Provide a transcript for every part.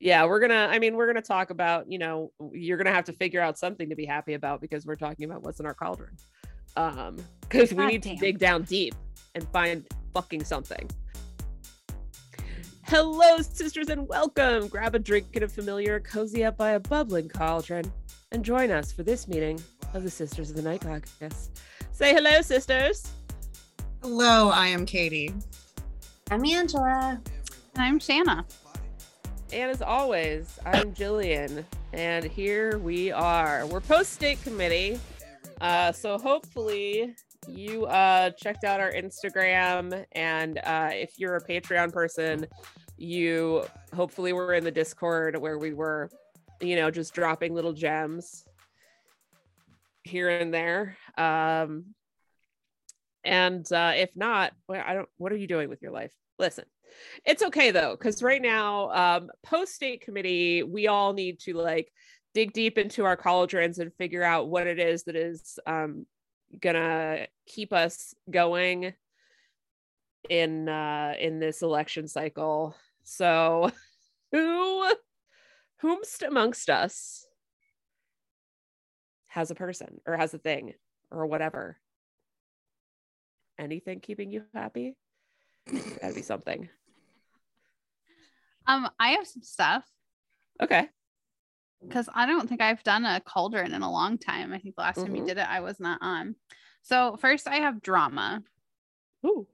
yeah, we're gonna. I mean, we're gonna talk about. You know, you're gonna have to figure out something to be happy about because we're talking about what's in our cauldron. Um, because we need damn. to dig down deep and find fucking something. Hello, sisters, and welcome. Grab a drink and a familiar, cozy up by a bubbling cauldron, and join us for this meeting of the Sisters of the Night podcast. Say hello, sisters. Hello, I am Katie. I'm Angela. And I'm Shanna. And as always, I'm Jillian, and here we are. We're post state committee, uh, so hopefully you uh, checked out our Instagram, and uh, if you're a Patreon person, you hopefully were in the Discord where we were, you know, just dropping little gems here and there. Um, and uh, if not, I don't. What are you doing with your life? Listen, it's okay though, because right now, um, post state committee, we all need to like dig deep into our cauldrons and figure out what it is that is um, gonna keep us going in uh, in this election cycle. So, who, whomst amongst us has a person or has a thing or whatever? Anything keeping you happy? That'd be something. Um, I have some stuff Okay. because I don't think I've done a cauldron in a long time. I think the last time you did it, I was not on. So first, I have drama. Ooh.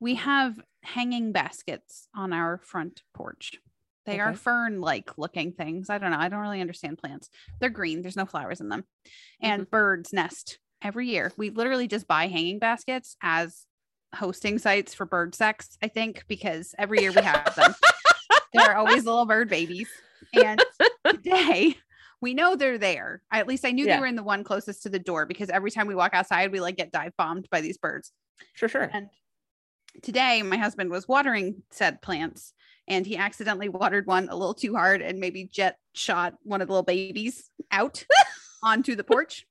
We have hanging baskets on our front porch. They are fern-like looking things. I don't know. I don't really understand plants. They're green. There's no flowers in them, and birds nest every year. We literally just buy hanging baskets as hosting sites for bird sex. I think because every year we have them. They're always little bird babies. And today we know they're there. At least I knew Yeah. they were in the one closest to the door because every time we walk outside, we like get dive bombed by these birds. Sure, sure. And today my husband was watering said plants and he accidentally watered one a little too hard and maybe jet shot one of the little babies out onto the porch.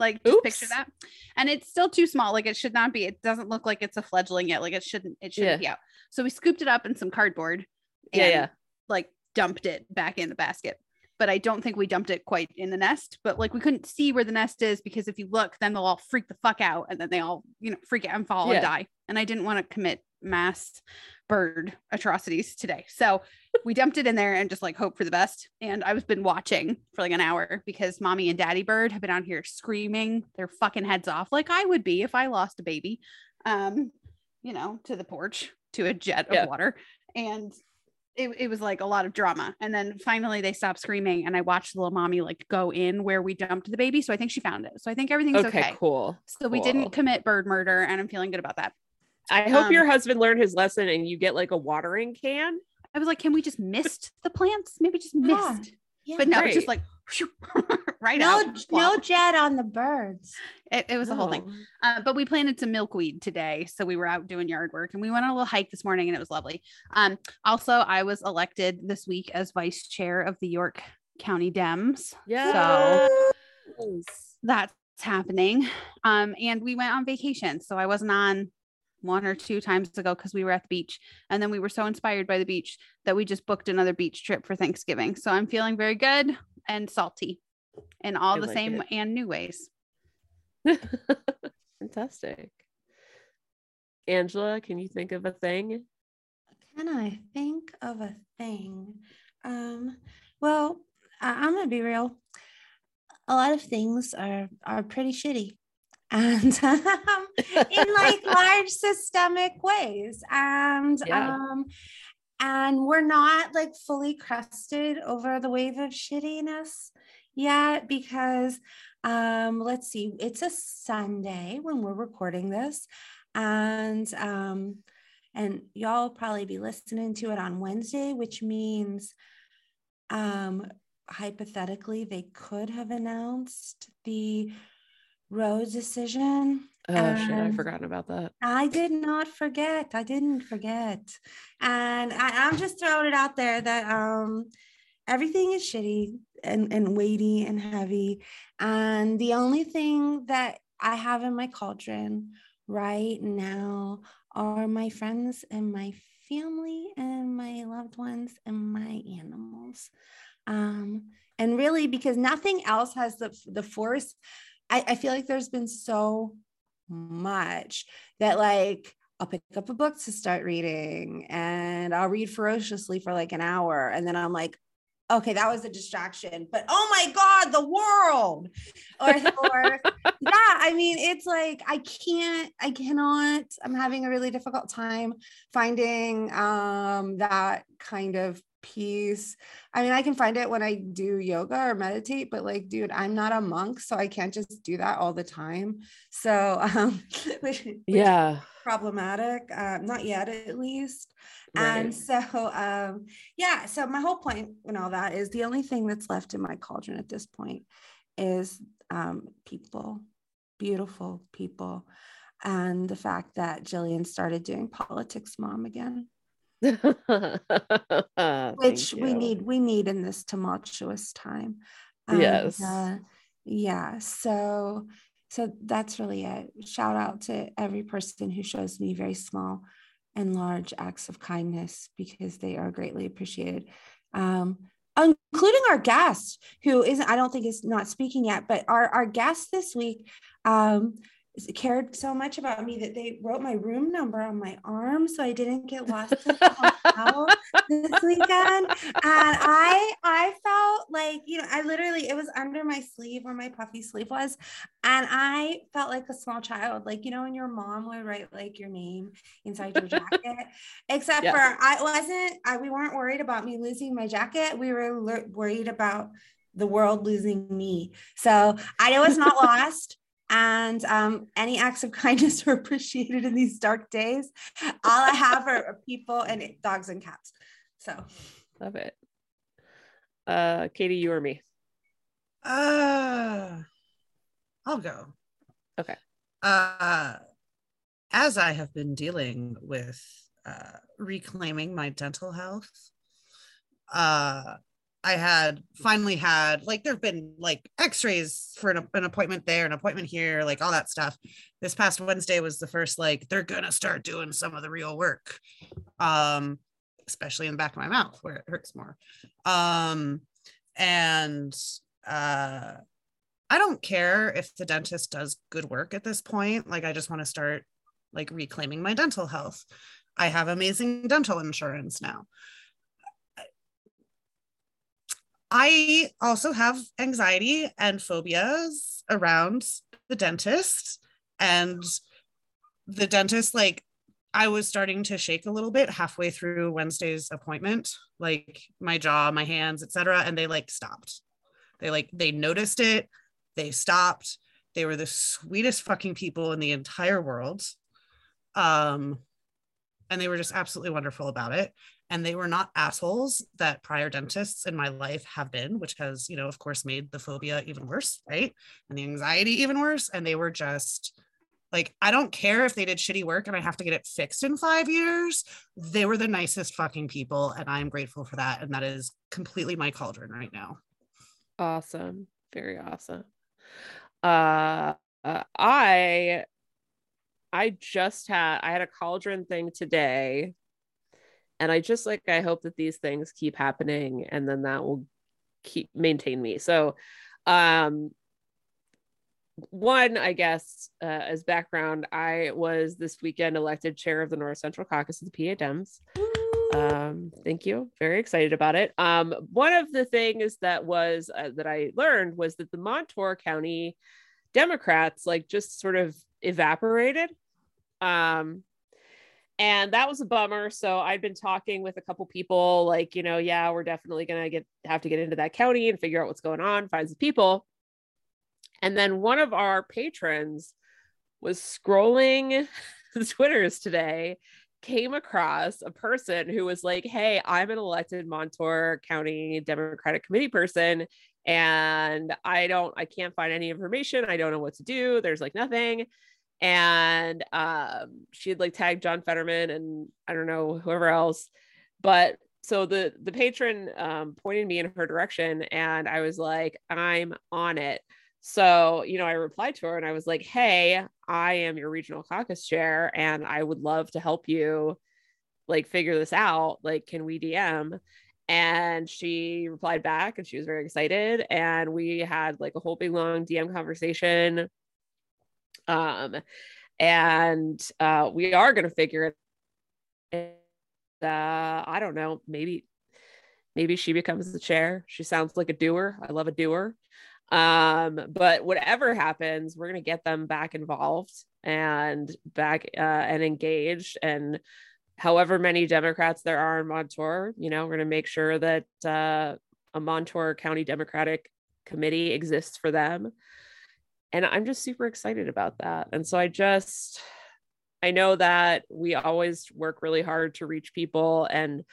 Like just picture that. And it's still too small. Like it should not be. It doesn't look like it's a fledgling yet. Like it shouldn't, it shouldn't be out. So we scooped it up in some cardboard and Yeah, yeah. like dumped it back in the basket. But I don't think we dumped it quite in the nest. But like we couldn't see where the nest is because if you look, then they'll all freak the fuck out and then they all, you know, freak out and fall Yeah. and die. And I didn't want to commit mass bird atrocities today. So we dumped it in there and just like hope for the best. And I've been watching for like an hour because mommy and daddy bird have been out here screaming their fucking heads off, like I would be if I lost a baby, um, you know, to the porch to a jet of water. And it, it was like a lot of drama. And then finally they stopped screaming and I watched the little mommy like go in where we dumped the baby. So I think she found it. So I think everything's Okay, okay. cool. So we didn't commit bird murder and I'm feeling good about that. I hope um, your husband learned his lesson and you get like a watering can. I was like, can we just mist the plants? Maybe just mist. Yeah. But no, it's just Great. right no, out. no jet on the birds. It, it was the whole thing. Oh. Uh, but we planted some milkweed today. So we were out doing yard work and we went on a little hike this morning and it was lovely. Um, also, I was elected this week as vice chair of the York County Dems. Yeah. That's happening. Um, and we went on vacation. So I wasn't on one or two times ago because we were at the beach. And then we were so inspired by the beach that we just booked another beach trip for Thanksgiving. So I'm feeling very good and salty in all I the like same it. and new ways. Fantastic. Angela, can you think of a thing? Can I think of a thing? Um, well, I- I'm gonna be real. A lot of things are are pretty shitty, and um, in like large systemic ways, and Yeah. um, and we're not like fully crested over the wave of shittiness yet because um let's see it's a sunday when we're recording this and um and y'all probably be listening to it on wednesday which means um hypothetically they could have announced the roe decision Oh shit, I've Um, forgotten about that. I did not forget. I didn't forget. And I, I'm just throwing it out there that um everything is shitty and, and weighty and heavy. And the only thing that I have in my cauldron right now are my friends and my family and my loved ones and my animals. Um, and really, because nothing else has the, the force, I, I feel like there's been so much that, like, I'll pick up a book to start reading and I'll read ferociously for like an hour. And then I'm like, okay, that was a distraction, but oh my God, the world. Or, or yeah, I mean, it's like I can't, I cannot, I'm having a really difficult time finding um that kind of peace. I mean, I can find it when I do yoga or meditate, but like, dude, I'm not a monk, so I can't just do that all the time. So um which, which yeah problematic. Um, not yet at least. And so, um, yeah, so my whole point and all that is the only thing that's left in my cauldron at this point is um, people, beautiful people, and the fact that Jillian started doing politics mom again, which we need, we need in this tumultuous time. And, Yes. uh, yeah. So, so that's really it. Shout out to every person who shows me very small and large acts of kindness because they are greatly appreciated. Um, including our guest who isn't, I don't think is not speaking yet, but our, our guest this week um, cared so much about me that they wrote my room number on my arm so I didn't get lost in the hotel this weekend. And I I felt like, you know, I literally it was under my sleeve where my puffy sleeve was. And I felt like a small child, like you know, when your mom would write like your name inside your jacket. Except Yeah. for I wasn't, I we weren't worried about me losing my jacket. We were worried about the world losing me. So I was not lost. And um, any acts of kindness are appreciated in these dark days. All I have are, are people and dogs and cats. So Love it. Uh, Katie, you or me? Uh, I'll go. Okay. Uh, as I have been dealing with uh, reclaiming my dental health, uh, I had finally had like there've been like X-rays for an, an appointment there, an appointment here, like all that stuff. This past Wednesday was the first like they're gonna start doing some of the real work, um, especially in the back of my mouth where it hurts more. Um, and uh I don't care if the dentist does good work at this point. Like, I just want to start like reclaiming my dental health. I have amazing dental insurance now. I also have anxiety and phobias around the dentist. And the dentist, like, I was starting to shake a little bit halfway through Wednesday's appointment, like my jaw, my hands, etc. And they like stopped. They like, they noticed it they stopped they were the sweetest fucking people in the entire world um and they were just absolutely wonderful about it and they were not assholes that prior dentists in my life have been which has you know of course made the phobia even worse right and the anxiety even worse and they were just like i don't care if they did shitty work and i have to get it fixed in 5 years they were the nicest fucking people and i'm grateful for that and that is completely my cauldron right now Awesome. Very awesome. Uh, uh I I just had I had a cauldron thing today. And I just like I hope that these things keep happening and then that will keep maintain me. So um one, I guess, uh, as background, I was this weekend elected chair of the North Central Caucus of the PA Dems. Um, thank you. Very excited about it. Um, one of the things that was uh, that I learned was that the Montour County Democrats like just sort of evaporated. Um, and that was a bummer. So I'd been talking with a couple people, like, you know, yeah, we're definitely gonna get have to get into that county and figure out what's going on, find some people. And then one of our patrons was scrolling the Twitters today came across a person who was like, Hey, I'm an elected Montour County Democratic Committee person, and I don't, I can't find any information. I don't know what to do. There's like nothing. And um, she had like tagged John Fetterman and I don't know whoever else. But so the the patron um, pointed me in her direction, and I was like, I'm on it. So, you know, I replied to her and I was like, Hey, I am your regional caucus chair and I would love to help you like figure this out like can we dm and she replied back and she was very excited and we had like a whole big long dm conversation um and uh we are going to figure it uh i don't know maybe maybe she becomes the chair. She sounds like a doer. I love a doer. Um but whatever happens we're going to get them back involved and back uh, and engaged. And however many democrats there are in montour you know we're going to make sure that uh, a montour county democratic committee exists for them and i'm just super excited about that. And so i just i know that we always work really hard to reach people and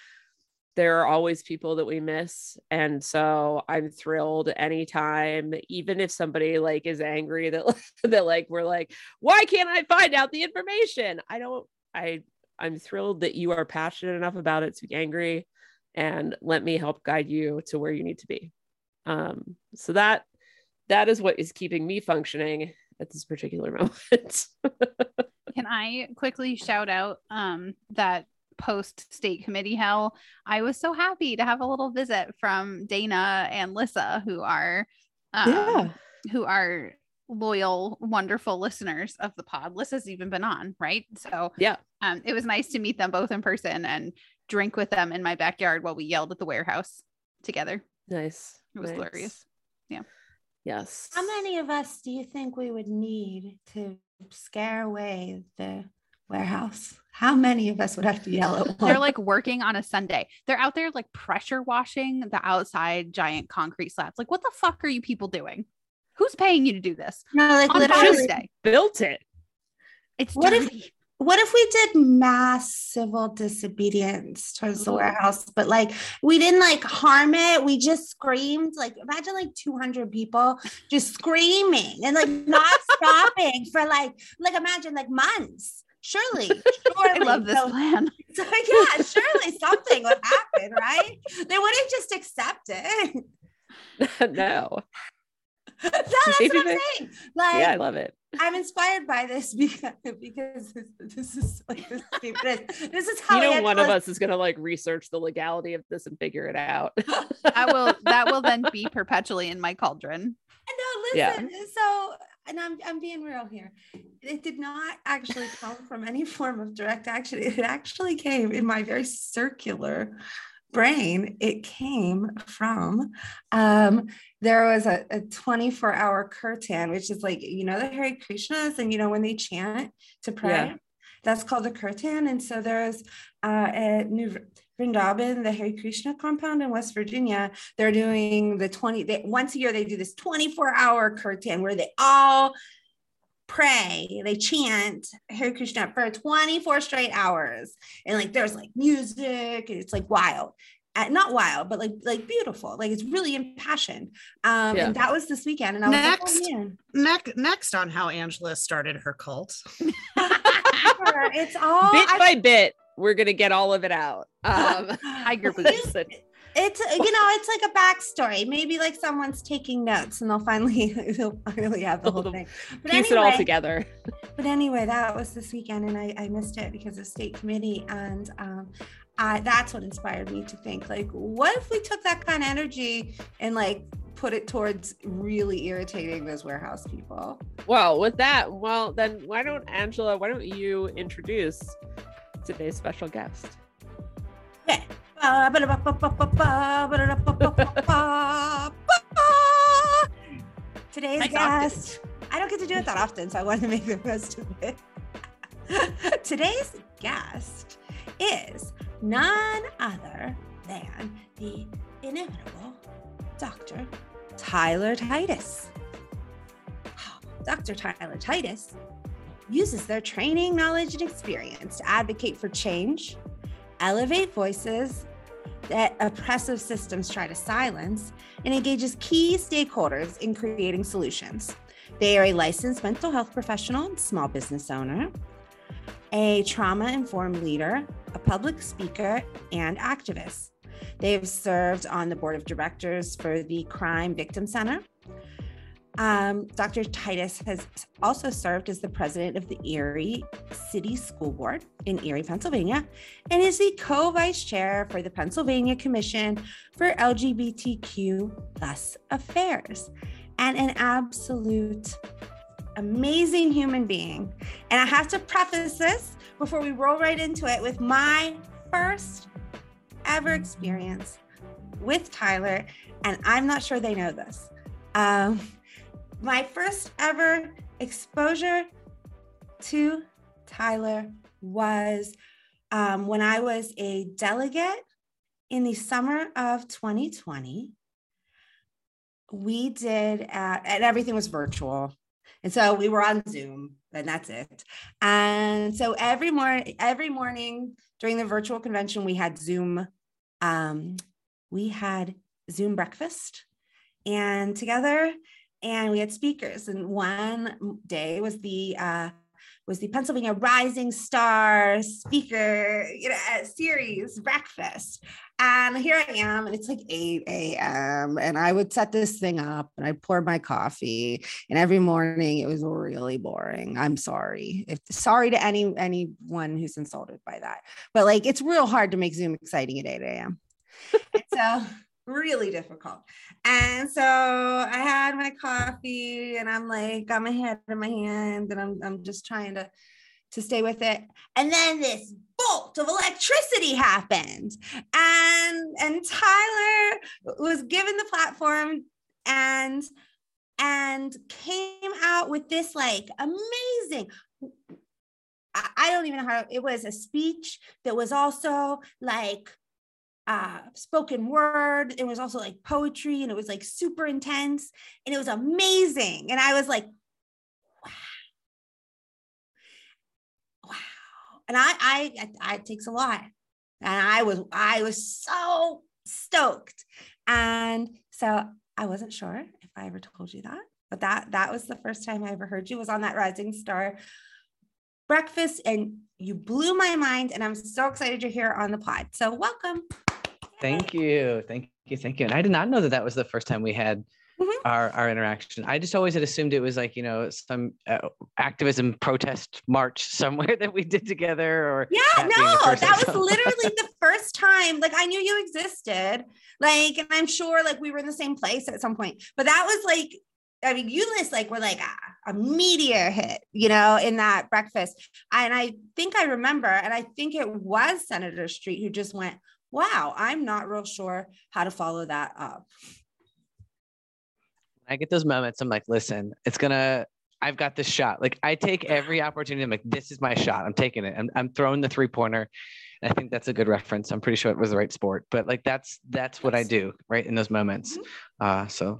there are always people that we miss. And so i'm thrilled anytime even if somebody like is angry that that like we're like why can't i find out the information? I don't i i'm thrilled that you are passionate enough about it to be angry and let me help guide you to where you need to be. Um so that that is what is keeping me functioning at this particular moment can i quickly shout out um that post state committee hell, I was so happy to have a little visit from Dana and Lissa, who are um, yeah. who are loyal, wonderful listeners of the pod. Lissa's even been on, right? So yeah, um, it was nice to meet them both in person and drink with them in my backyard while we yelled at the warehouse together. Nice. It was nice. glorious. Yeah. Yes. How many of us do you think we would need to scare away the warehouse. How many of us would have to yell at once? They're like working on a Sunday. They're out there like pressure washing the outside giant concrete slabs. Like, what the fuck are you people doing? Who's paying you to do this? No, like on literally built it. It's what dirty. if what if we did mass civil disobedience towards the mm-hmm. warehouse but like we didn't like harm it we just screamed like imagine like 200 people just screaming and like not stopping for like like imagine like months Surely, surely. I love this so, plan. So yeah, surely something would happen, right? They wouldn't just accept it. no. no, that's Maybe what I'm saying. Like, yeah, I love it. I'm inspired by this because because this, this is like this, this is how you know one of us is gonna like research the legality of this and figure it out. I will. That will then be perpetually in my cauldron. No, listen. Yeah. So and I'm, I'm being real here. It did not actually come from any form of direct action. It actually came in my very circular brain. It came from um, there was a, a 24 hour kirtan, which is like, you know, the Hare Krishnas, and you know, when they chant to pray. Yeah. That's called a kirtan. And so there's uh, a New Vrindavan, the Hare Krishna compound in West Virginia, they're doing the 20, they, once a year, they do this 24 hour kirtan where they all pray, they chant Hare Krishna for 24 straight hours. And like there's like music, and it's like wild. Uh, not wild, but like like beautiful. Like it's really impassioned. Um, yeah. and that was this weekend. And I was next, like, oh, next, next on how Angela started her cult. it's all bit I, by bit we're gonna get all of it out. Um, Tiger boots. It's you know, it's like a backstory. Maybe like someone's taking notes and they'll finally they'll finally have the whole thing. But Piece anyway, it all together. But anyway, that was this weekend, and I, I missed it because of state committee, and um, I, that's what inspired me to think like, what if we took that kind of energy and like put it towards really irritating those warehouse people? Well, with that, well then why don't Angela? Why don't you introduce today's special guest. Okay. Today's guest. I don't get to do it that often, so I wanted to make the most of it. Today's guest is none other than the inimitable Dr. Tyler Titus. Dr. Tyler Titus uses their training, knowledge, and experience to advocate for change, elevate voices that oppressive systems try to silence, and engages key stakeholders in creating solutions. They are a licensed mental health professional, small business owner, a trauma informed leader, a public speaker, and activist. They have served on the board of directors for the Crime Victim Center, Um, Dr. Titus has also served as the president of the Erie City School Board in Erie, Pennsylvania, and is the co vice chair for the Pennsylvania Commission for LGBTQ plus affairs, and an absolute amazing human being. And I have to preface this before we roll right into it with my first ever experience with Tyler, and I'm not sure they know this. Um, my first ever exposure to Tyler was um, when I was a delegate in the summer of 2020. We did, uh, and everything was virtual. And so we were on Zoom, and that's it. And so every morning, every morning during the virtual convention, we had Zoom. Um, we had Zoom breakfast, and together and we had speakers. And one day was the uh, was the Pennsylvania Rising Star Speaker you know, series breakfast. And here I am, and it's like 8 a.m. And I would set this thing up and I poured my coffee. And every morning it was really boring. I'm sorry. If sorry to any anyone who's insulted by that. But like it's real hard to make Zoom exciting at 8 a.m. so really difficult. And so I had my coffee and I'm like, got my head in my hand and I'm, I'm just trying to, to stay with it. And then this bolt of electricity happened. And, and Tyler was given the platform and, and came out with this like amazing, I don't even know how it was a speech that was also like uh, spoken word. It was also like poetry and it was like super intense and it was amazing. And I was like, wow. Wow. And I, I, I, it takes a lot. And I was, I was so stoked. And so I wasn't sure if I ever told you that, but that, that was the first time I ever heard you was on that Rising Star breakfast and you blew my mind and I'm so excited you're here on the pod. So welcome. Thank you. Thank you. Thank you. And I did not know that that was the first time we had mm-hmm. our, our interaction. I just always had assumed it was like, you know, some uh, activism protest march somewhere that we did together or. Yeah, no, that was literally the first time. Like I knew you existed. Like, and I'm sure like we were in the same place at some point, but that was like, I mean, you list like were like a, a media hit, you know, in that breakfast. And I think I remember, and I think it was Senator Street who just went, wow, I'm not real sure how to follow that up. I get those moments, I'm like, listen, it's gonna, I've got this shot. Like I take every opportunity. I'm like, this is my shot. I'm taking it. I'm, I'm throwing the three pointer. I think that's a good reference. I'm pretty sure it was the right sport, but like that's that's what I do right in those moments. Mm-hmm. Uh, so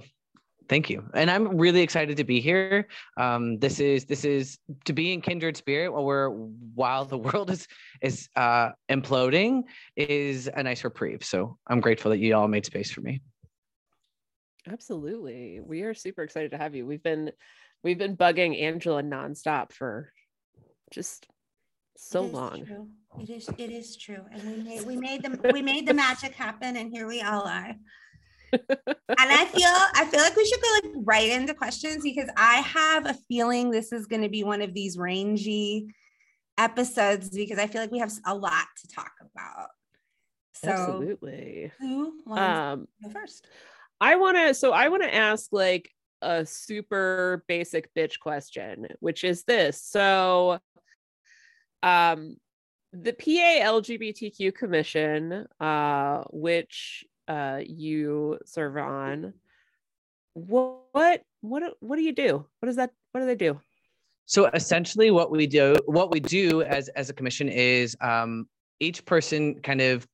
thank you. And i'm really excited to be here. Um, this is this is to be in kindred spirit while we're while the world is is uh, imploding is a nice reprieve. So i'm grateful that you all made space for me. Absolutely. We are super excited to have you. We've been we've been bugging angela nonstop for just so long. true. it is it is true. And we made we made them we made the magic happen and here we all are and I feel I feel like we should go like right into questions because I have a feeling this is going to be one of these rangy episodes because I feel like we have a lot to talk about. So absolutely. Who wants um, to go first? I want to. So I want to ask like a super basic bitch question, which is this. So, um, the PA LGBTQ Commission, uh, which uh, you serve on. What what what what do you do? What does that? What do they do? So essentially, what we do what we do as as a commission is um, each person kind of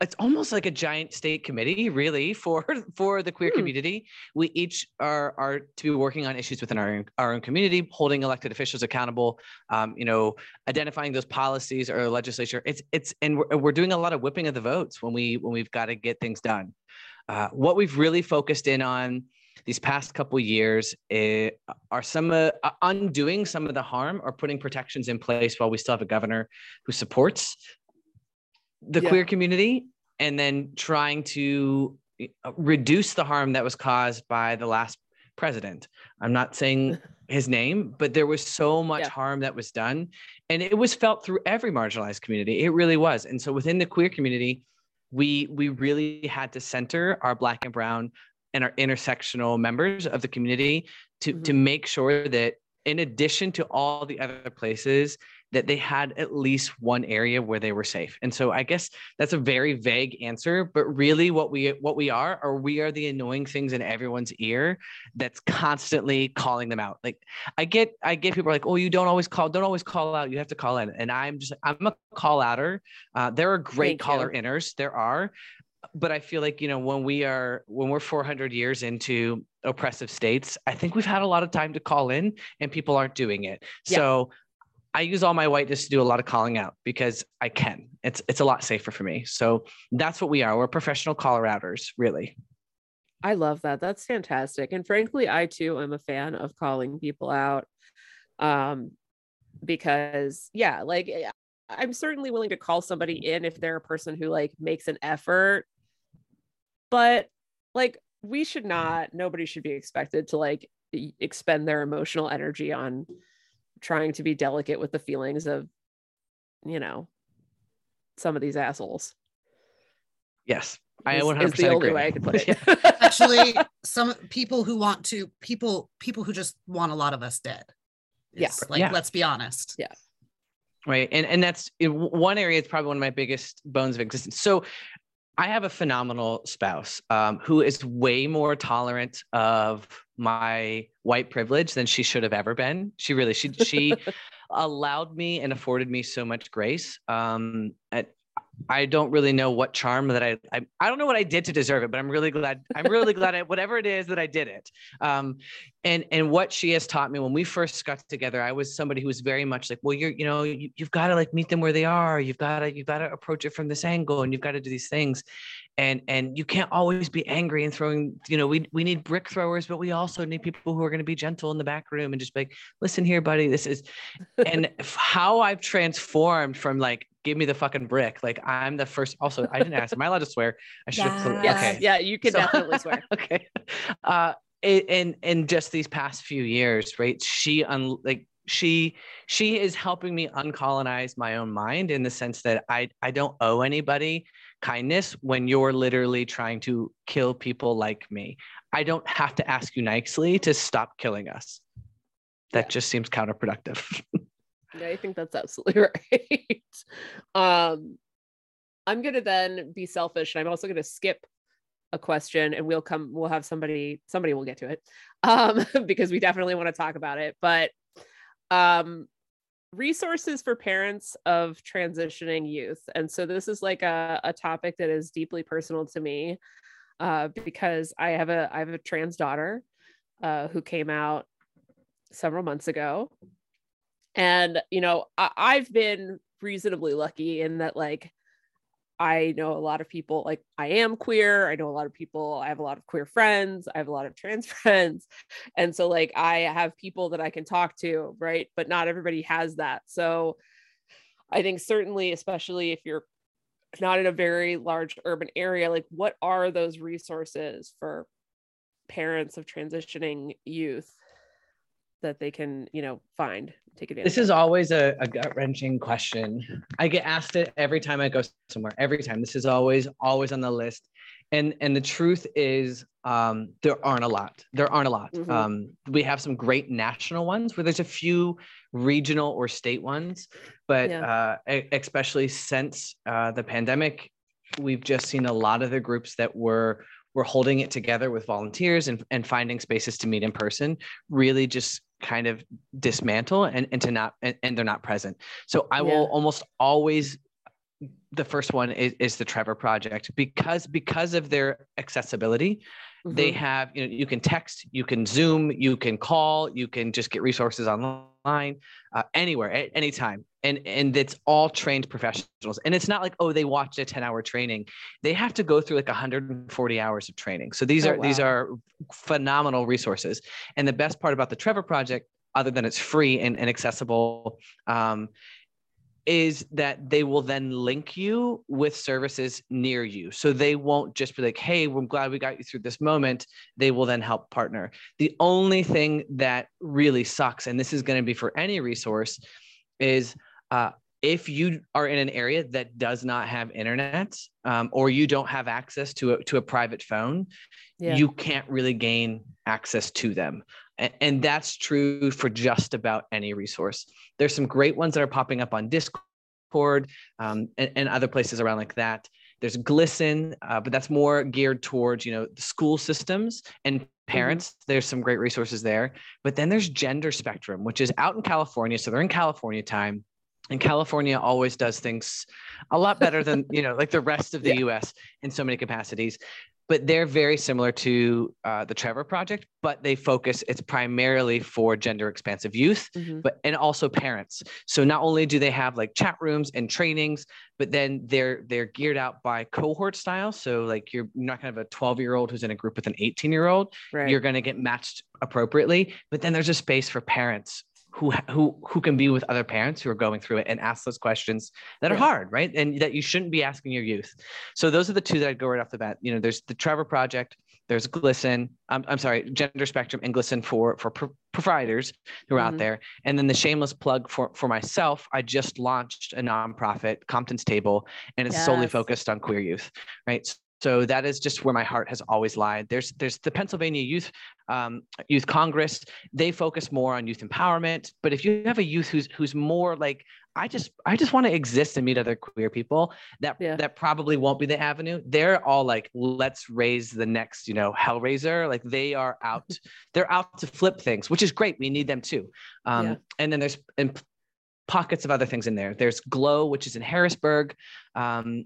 it's almost like a giant state committee really for for the queer hmm. community. We each are are to be working on issues within our, our own community holding elected officials accountable um, you know identifying those policies or legislature. It's it's and we're, we're doing a lot of whipping of the votes when we when we've got to get things done. Uh, what we've really focused in on these past couple years eh, are some uh, undoing some of the harm or putting protections in place while we still have a governor who supports the yeah. queer community and then trying to uh, reduce the harm that was caused by the last president. I'm not saying his name, but there was so much Yeah. harm that was done. And it was felt through every marginalized community. It really was. And so within the queer community, we we really had to center our black and brown and our intersectional members of the community to to make sure that in addition to all the other places that they had at least one area where they were safe. And so I guess that's a very vague answer, but really what we what we are are we are the annoying things in everyone's ear that's constantly calling them out. Like I get I get people like, "Oh, you don't always call don't always call out. You have to call in." And I'm just I'm a call outer. Uh, there are great Thank caller you. inners. There are but I feel like you know when we are when we're 400 years into oppressive states, I think we've had a lot of time to call in, and people aren't doing it. Yeah. So I use all my whiteness to do a lot of calling out because I can. It's it's a lot safer for me. So that's what we are. We're professional caller outers, really. I love that. That's fantastic. And frankly, I too am a fan of calling people out. Um, because yeah, like eh, I'm certainly willing to call somebody in if they're a person who like makes an effort. But like we should not, nobody should be expected to like expend their emotional energy on trying to be delicate with the feelings of, you know, some of these assholes. Yes, I is- 100 is the only agree. way I could put it. Yeah. Actually, some people who want to people people who just want a lot of us dead. Yeah. Like, Yeah. let's be honest. Yeah right and and that's in one area it's probably one of my biggest bones of existence so i have a phenomenal spouse um, who is way more tolerant of my white privilege than she should have ever been. She really she she allowed me and afforded me so much grace um and I don't really know what charm that I, I I don't know what I did to deserve it, but I'm really glad I'm really glad I whatever it is that I did it. Um, and and what she has taught me when we first got together i was somebody who was very much like well you're you know you, you've got to like meet them where they are you've got to you've got to approach it from this angle and you've got to do these things and and you can't always be angry and throwing you know we we need brick throwers but we also need people who are going to be gentle in the back room and just be like listen here buddy this is and how i've transformed from like give me the fucking brick like i'm the first also i didn't ask am i allowed to swear i should have Yeah. Yes. okay Yeah, you can So- definitely swear. okay. Uh, i- in in just these past few years, right? She un like she she is helping me uncolonize my own mind in the sense that I I don't owe anybody kindness when you're literally trying to kill people like me. I don't have to ask you nicely to stop killing us. That Yeah. just seems counterproductive. Yeah, I think that's absolutely right. um, I'm gonna then be selfish, and I'm also gonna skip a question, and we'll come. We'll have somebody. Somebody will get to it, um, because we definitely want to talk about it. But um, resources for parents of transitioning youth, and so this is like a, a topic that is deeply personal to me, uh, because I have a I have a trans daughter, uh, who came out several months ago. And you know I- i've been reasonably lucky in that like i know a lot of people like i am queer i know a lot of people i have a lot of queer friends i have a lot of trans friends and so like i have people that i can talk to right but not everybody has that so i think certainly especially if you're not in a very large urban area like what are those resources for parents of transitioning youth that they can you know find take advantage This is always a, a gut wrenching question. I get asked it every time I go somewhere. Every time. This is always always on the list. And and the truth is, um, there aren't a lot. There aren't a lot. Mhm. Um, we have some great national ones where there's a few regional or state ones, but Yeah. uh, especially since uh, the pandemic, we've just seen a lot of the groups that were were holding it together with volunteers and, and finding spaces to meet in person really just kind of dismantle and, and to not and, and they're not present. So i will almost always the first one is, is the trevor project because because of their accessibility. They Mhm. have you know you can text you can zoom you can call you can just get resources online uh, anywhere at any time and and it's all trained professionals. And it's not like oh they watched a 10 hour training. They have to go through like 140 hours of training. So these Oh, are these are phenomenal resources. And the best part about the trevor project other than it's free and, and accessible um, is that they will then link you with services near you. So they won't just be like, hey, we're glad we got you through this moment. They will then help partner. The only thing that really sucks, and this is going to be for any resource, is uh, if you are in an area that does not have internet um, or you don't have access to a, to a private phone, yeah. you can't really gain access to them. And, and that's true for just about any resource. There's some great ones that are popping up on Discord um, and, and other places around like that. There's GLSEN, uh, but that's more geared towards you know the school systems and mm-hmm. parents. There's some great resources there. But then there's Gender Spectrum, which is out in California, so they're in California time and California always does things a lot better than you know like the rest of the yeah. US in so many capacities but they're very similar to uh, the Trevor Project, but they focus. It's primarily for gender expansive youth, mm-hmm. but and also parents. So not only do they have like chat rooms and trainings, but then they're they're geared out by cohort style. So like you're not gonna have a 12 year old who's in a group with an 18 year old. Right. You're gonna get matched appropriately. But then there's a space for parents who who who can be with other parents who are going through it and ask those questions that are hard, right? And that you shouldn't be asking your youth. So those are the two that I'd go right off the bat. You know, there's the Trevor Project, there's GLSEN. I'm, I'm sorry, Gender Spectrum and GLSEN for for pro- providers who are mm-hmm. out there. And then the shameless plug for for myself, I just launched a nonprofit, Compton's Table, and it's yes. solely focused on queer youth, right? So that is just where my heart has always lied. There's there's the Pennsylvania Youth um, Youth Congress. They focus more on youth empowerment. But if you have a youth who's who's more like I just I just want to exist and meet other queer people, that yeah. that probably won't be the avenue. They're all like, let's raise the next you know Hellraiser. Like they are out. they're out to flip things, which is great. We need them too. Um, yeah. And then there's and pockets of other things in there. There's Glow, which is in Harrisburg. Um,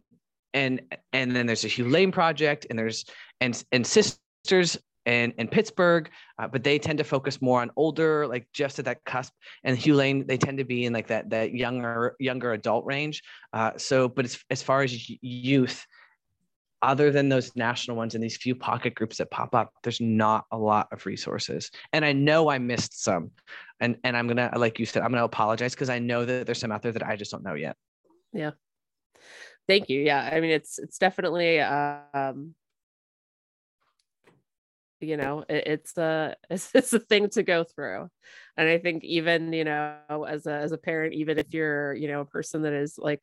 and and then there's a Hugh Lane project, and there's and and sisters and and Pittsburgh, uh, but they tend to focus more on older, like just at that cusp. And Hugh Lane, they tend to be in like that that younger younger adult range. Uh, so, but as as far as youth, other than those national ones and these few pocket groups that pop up, there's not a lot of resources. And I know I missed some, and and I'm gonna like you said, I'm gonna apologize because I know that there's some out there that I just don't know yet. Yeah thank you yeah i mean it's it's definitely um you know it, it's a it's, it's a thing to go through and i think even you know as a as a parent even if you're you know a person that is like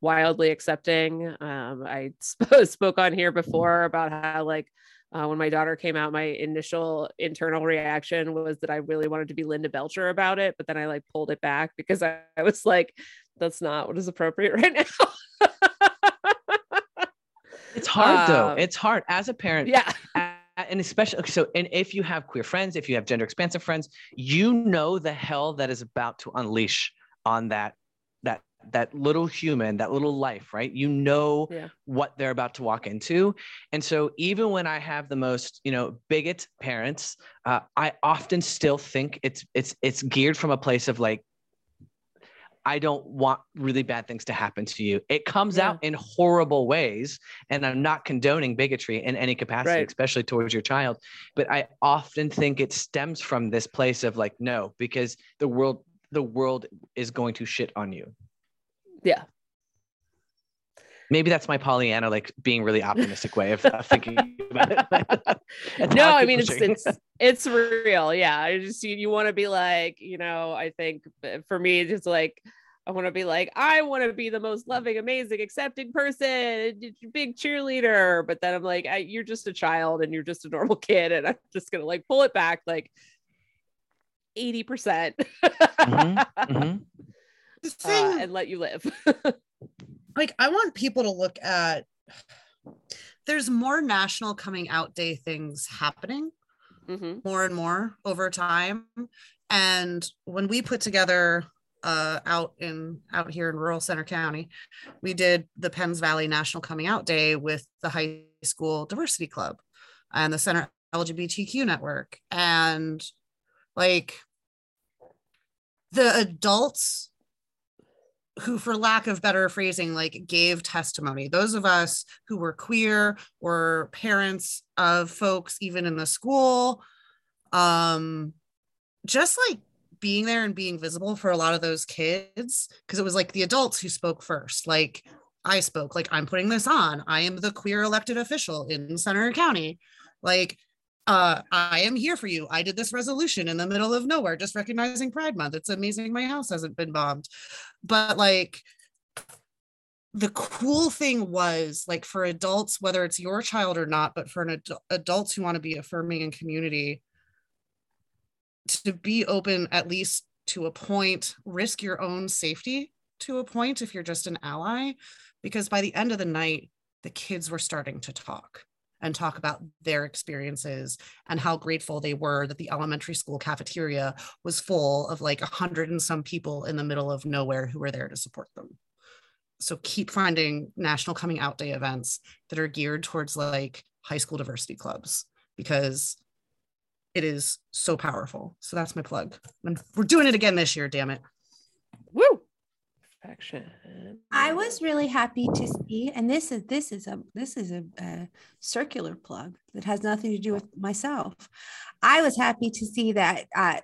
wildly accepting um i sp- spoke on here before about how like uh, when my daughter came out, my initial internal reaction was that I really wanted to be Linda Belcher about it, but then I like pulled it back because I, I was like, that's not what is appropriate right now. It's hard um, though. It's hard as a parent. Yeah. And especially so, and if you have queer friends, if you have gender expansive friends, you know the hell that is about to unleash on that that that little human, that little life, right? You know yeah. what they're about to walk into. And so even when I have the most, you know, bigot parents, uh, I often still think it's it's it's geared from a place of like I don't want really bad things to happen to you. It comes yeah. out in horrible ways. And I'm not condoning bigotry in any capacity, right. especially towards your child. But I often think it stems from this place of like, no, because the world, the world is going to shit on you. Yeah. Maybe that's my Pollyanna, like being really optimistic way of, of thinking about it. no, I mean it's it's it's real. Yeah, I just you, you want to be like, you know, I think for me, it's like I want to be like, I want to be the most loving, amazing, accepting person, big cheerleader. But then I'm like, I, you're just a child and you're just a normal kid, and I'm just gonna like pull it back like eighty percent, mm-hmm. mm-hmm. uh, and let you live like I want people to look at there's more national coming out day things happening mm-hmm. more and more over time. And when we put together uh, out in out here in rural Centre County, we did the Penns Valley National Coming Out Day with the high school diversity club and the Center LGBTQ network. And like the adults who for lack of better phrasing like gave testimony. Those of us who were queer or parents of folks even in the school um just like being there and being visible for a lot of those kids because it was like the adults who spoke first. Like i spoke like i'm putting this on. I am the queer elected official in Centre county. Like uh i am here for you. I did this resolution in the middle of nowhere just recognizing pride month. It's amazing my house hasn't been bombed. But like the cool thing was like for adults whether it's your child or not but for an ad- adults who want to be affirming in community to be open at least to a point, risk your own safety to a point if you're just an ally. Because by the end of the night, the kids were starting to talk and talk about their experiences and how grateful they were that the elementary school cafeteria was full of like a hundred and some people in the middle of nowhere who were there to support them. So keep finding national coming out day events that are geared towards like high school diversity clubs because it is so powerful. So that's my plug. And we're doing it again this year, damn it. Woo! Perfection. I was really happy to see, and this is this is a this is a, a, circular plug that has nothing to do with myself. I was happy to see that uh,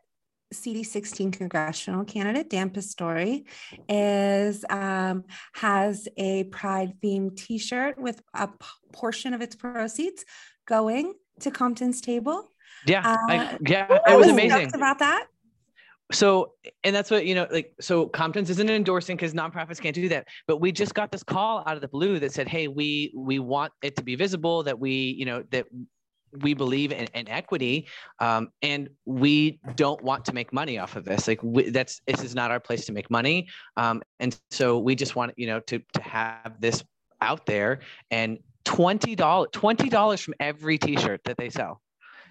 CD16 congressional candidate Dan Pastore is um, has a Pride themed T-shirt with a p- portion of its proceeds going to Compton's table. Yeah, Uh, I, yeah, it was was amazing. stoked about that. So, and that's what you know, like, so Compton's isn't endorsing because nonprofits can't do that. But we just got this call out of the blue that said, "Hey, we we want it to be visible that we, you know, that we believe in, in equity, um, and we don't want to make money off of this. Like, we, that's this is not our place to make money, um, and so we just want, you know, to to have this out there and twenty dollars twenty dollars from every T-shirt that they sell."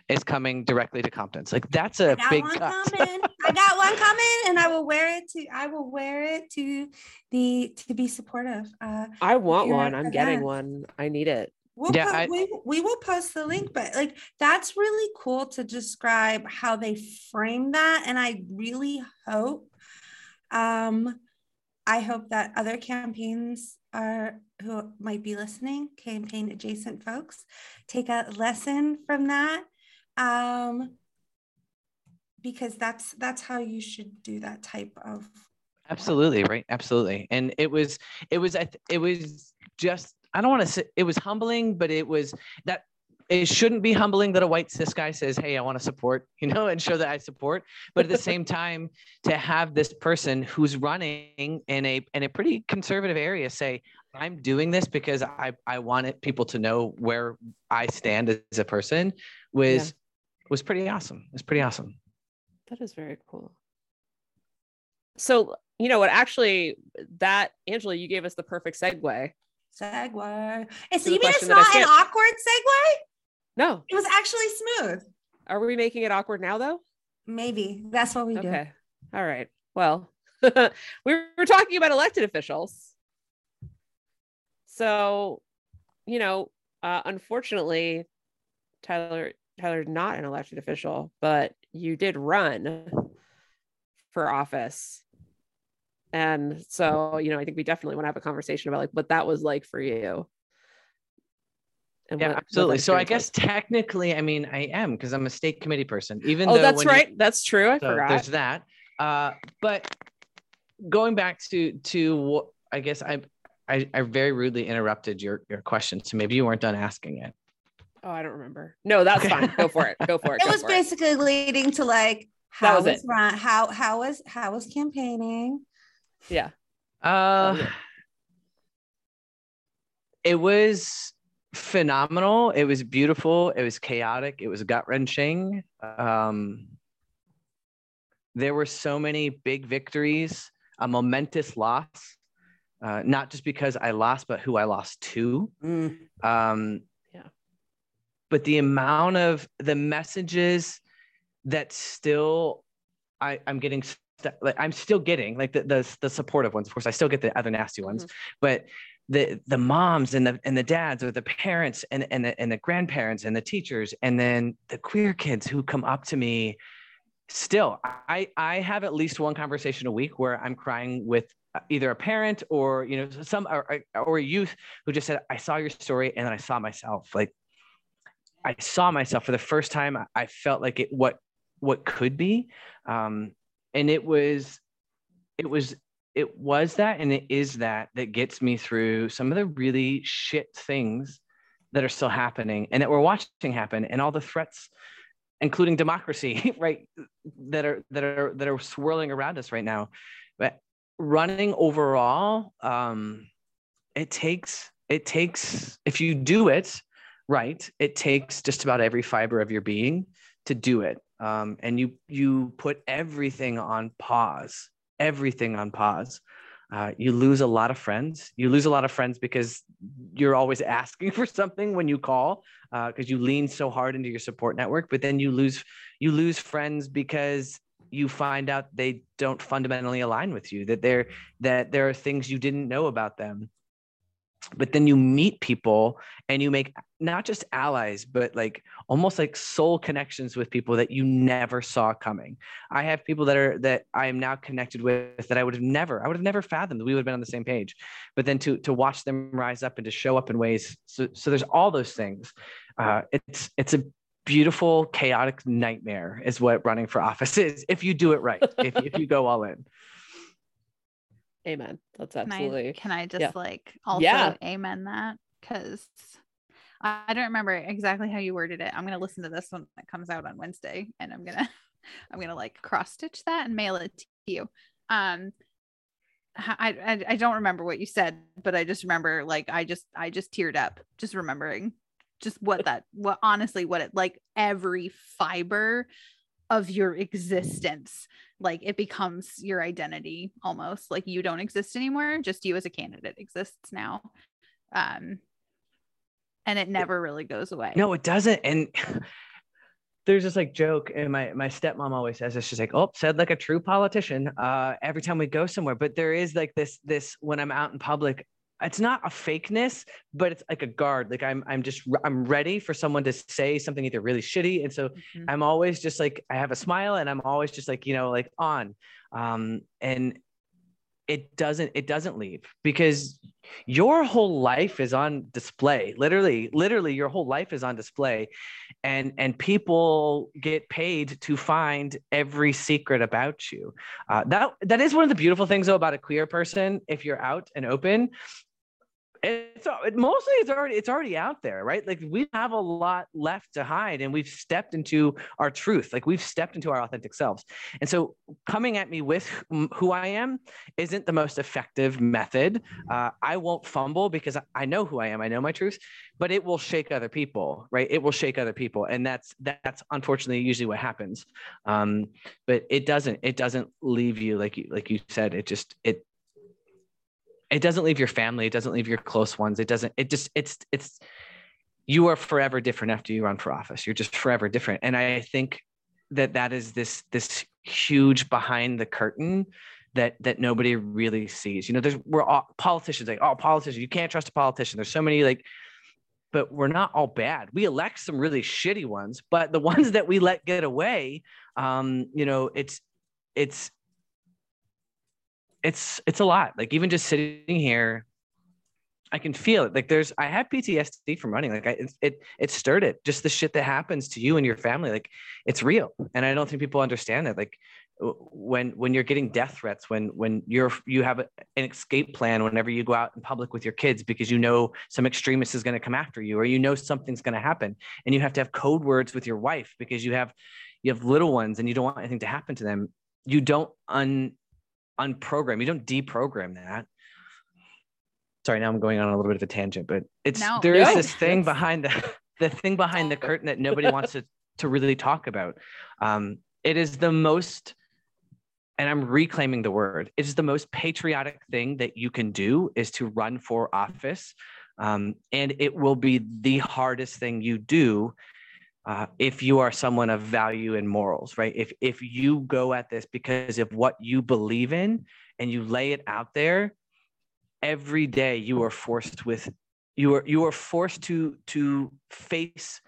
Is coming directly to Compton's. Like that's a big cut. coming. I got one coming, and I will wear it to. I will wear it to the to be supportive. Uh, I want one. I'm getting that. one. I need it. we'll Yeah, po- I- we, we will post the link, but like that's really cool to describe how they frame that, and I really hope, um, I hope that other campaigns are who might be listening, campaign adjacent folks, take a lesson from that um because that's that's how you should do that type of Absolutely right. Absolutely. And it was, it was, I it was just, I don't want to say it was humbling, but it was that it shouldn't be humbling that a white cis guy says, Hey, I want to support, you know, and show that I support. But at the same time, to have this person who's running in a, in a pretty conservative area say, I'm doing this because I, I wanted people to know where I stand as a person was, Yeah. was pretty awesome. It's pretty awesome. That is very cool. So, you know what? Actually, that Angela, you gave us the perfect segue. segue. And so you mean it's question that I not an awkward segue? No, It was actually smooth. are we making it awkward now, though? Maybe that's what we do. Okay. All right. Well, we were talking about elected officials. So, you know, uh, unfortunately, Tyler Tyler's not an elected official, but you did run for office. And so, you know, I think we definitely want to have a conversation about like what that was like for you. And Yeah, what- what absolutely. So I guess technically, I mean, I am because I'm a state committee person. Even was. though Oh, that's when you- right. That's true. I so forgot. there's that. Uh, but going back to to what I guess I, I I very rudely interrupted your your question, so maybe you weren't done asking it. Oh, I don't remember. No, that's Okay. fine. Go for it. Go for it. It go was for basically leading to like That how was was it. run, how how was how was campaigning? Yeah. Uh, yeah. it was phenomenal. It was beautiful. It was chaotic. It was gut wrenching. Um, there were so many big victories, a momentous loss, uh, not just because I lost, but who I lost to. Um, Yeah. But the amount of the messages that still I, I'm getting, st- like I'm still getting, like the, the the supportive ones. Of course, I still get the other nasty ones, mm-hmm. but the the moms and the and the dads or the parents and and the, and the grandparents and the teachers and then the queer kids who come up to me still i i have at least one conversation a week where i'm crying with either a parent or you know some or, or a youth who just said i saw your story and then i saw myself like i saw myself for the first time I- felt like it what what could be. Um and it was it was it was that and it is that that gets me through some of the really shit things that are still happening and that we're watching happen and all the threats including democracy right that are that are that are swirling around us right now. But running overall um it takes it takes if you do it right it takes just about every fiber of your being to do it um, and you you put everything on pause everything on pause. Uh, you lose a lot of friends. You lose a lot of friends because you're always asking for something when you call because uh, you lean so hard into your support network. But then you lose you lose friends because you find out they don't fundamentally align with you. That there that there are things you didn't know about them but then you meet people and you make not just allies but like almost like soul connections with people that you never saw coming i have people that are that i am now connected with that i would have never i would have never fathomed that we would have been on the same page but then to to watch them rise up and to show up in ways so so there's all those things uh, it's it's a beautiful chaotic nightmare is what running for office is if you do it right if, if you go all in Amen. That's Can absolutely. I, can I just yeah. like also Yeah. amen that? Because I I don't remember exactly how you worded it. I'm gonna listen to this one that comes out on Wednesday and I'm gonna I'm gonna like cross stitch that and mail it to you. Um I I don't remember what you said, but I just remember like I just I just teared up just remembering just what that what honestly what it like every fiber of your existence like it becomes your identity almost like you don't exist anymore just you as a candidate exists now um and it never really goes away No, it doesn't. And there's this like joke, and my my stepmom always says this. She's like, "Oh, said like a true politician." Uh, every time we go somewhere, but there is like this this when I'm out in public. It's not a fakeness, but it's like a guard. Like I'm, I'm just, I'm ready for someone to say something either really shitty, and so Mhm. I'm always just like, I have a smile, and I'm always just like, you know, like on, um, and it doesn't, it doesn't leave because your whole life is on display. Literally literally your whole life is on display. And and people get paid to find every secret about you. Uh, that that is one of the beautiful things though about a queer person if you're out and open it's it, mostly it's already it's already out there right like we have a lot left to hide and we've stepped into our truth like we've stepped into our authentic selves and so coming at me with who- i am isn't the most effective method uh, I won't fumble because I- I know who I am. I know my truth, but it will shake other people, right? It will shake other people, and that's that's unfortunately usually what happens. Um, but it doesn't. It doesn't leave you like you like you said. It just it it doesn't leave your family. It doesn't leave your close ones. It doesn't. It just it's it's you are forever different after you run for office. You're just forever different, and I think that that is this this huge behind the curtain that that nobody really sees. You know, there's we're all politicians like, oh, politicians, you can't trust a politician. There's so many like, but we're not all bad. We elect some really shitty ones, but the ones that we let get away, um, you know, it's it's it's it's a lot. Like even just sitting here, I can feel it. Like there's I have PTSD from running. Like I, it, it it stirred it. Just the shit that happens to you and your family. Like it's real, and I don't think people understand that. Like when when you're getting death threats, when when you're you have an escape plan whenever you go out in public with your kids because you know some extremist is going to come after you, or you know something's going to happen, and you have to have code words with your wife because you have you have little ones and you don't want anything to happen to them. You don't un unprogram. You don't deprogram that sorry now i'm going on a little bit of a tangent but it's No. there is No, this thing behind the the thing behind the curtain that nobody wants to to really talk about um it is the most and i'm reclaiming the word it is the most patriotic thing that you can do is to run for office um, and it will be the hardest thing you do uh, if you are someone of value and morals right? If if you go at this because of what you believe in and you lay it out there every day you are forced with you are you are forced to to face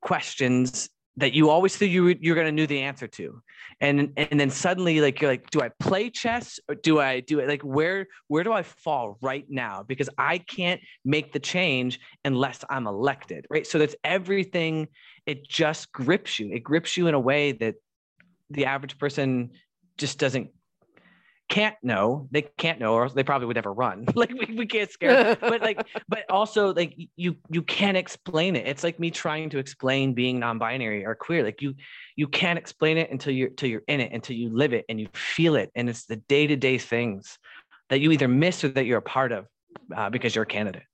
questions that you always thought you you're going to know the answer to. And and then suddenly like you're like do i play chess or do i do it? Like where where do i fall right now? Because i can't make the change unless i'm elected right? So that's everything. It just grips you. It grips you in a way that the average person just doesn't can't know. They can't know or they probably would never run. Like we, we can't scare but like but also like you you can't explain it. It's like me trying to explain being non-binary or queer. Like you you can't explain it until you're until you're in it until you live it and you feel it. And it's the day-to-day things that you either miss or that you're a part of uh, because you're a candidate.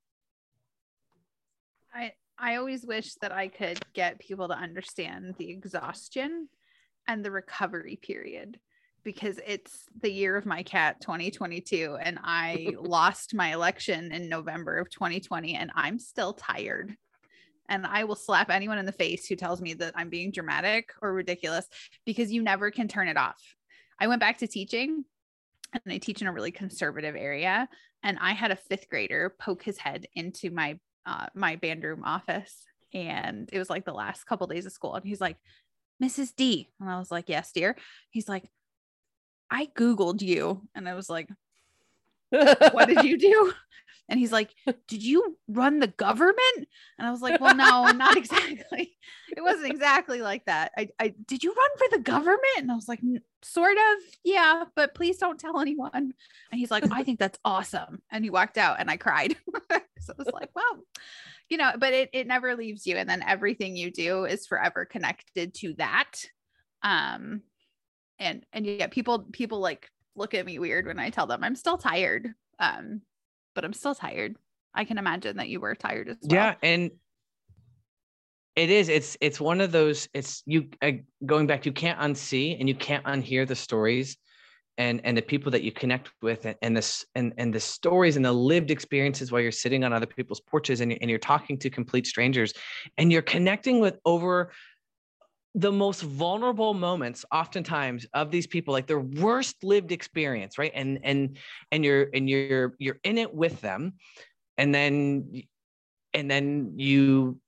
I I always wish that I could get people to understand the exhaustion and the recovery period because it's the year of my cat 2022 and I lost my election in November of 2020 and I'm still tired. And I will slap anyone in the face who tells me that I'm being dramatic or ridiculous because you never can turn it off. I went back to teaching and I teach in a really conservative area and I had a 5th grader poke his head into my uh, my band room office and it was like the last couple days of school and he's like Mrs. D and I was like yes dear he's like I Googled you. And I was like, what did you do? And he's like, Did you run the government? And I was like, Well, no, not exactly. It wasn't exactly like that. I, I did you run for the government? And I was like, Sort of, yeah, but please don't tell anyone. And he's like, I think that's awesome. And he walked out and I cried. so it was like, Well, you know, but it, it never leaves you. And then everything you do is forever connected to that. Um, and and yeah people people like look at me weird when i tell them i'm still tired um but i'm still tired. I can imagine that you were tired as well. Yeah and it is it's it's one of those it's you uh, going back you can't unsee and you can't unhear the stories and and the people that you connect with and, and this and and the stories and the lived experiences while you're sitting on other people's porches and, and you're talking to complete strangers and you're connecting with over the most vulnerable moments oftentimes of these people like their worst lived experience right? And and and you're and you're you're in it with them and then and then you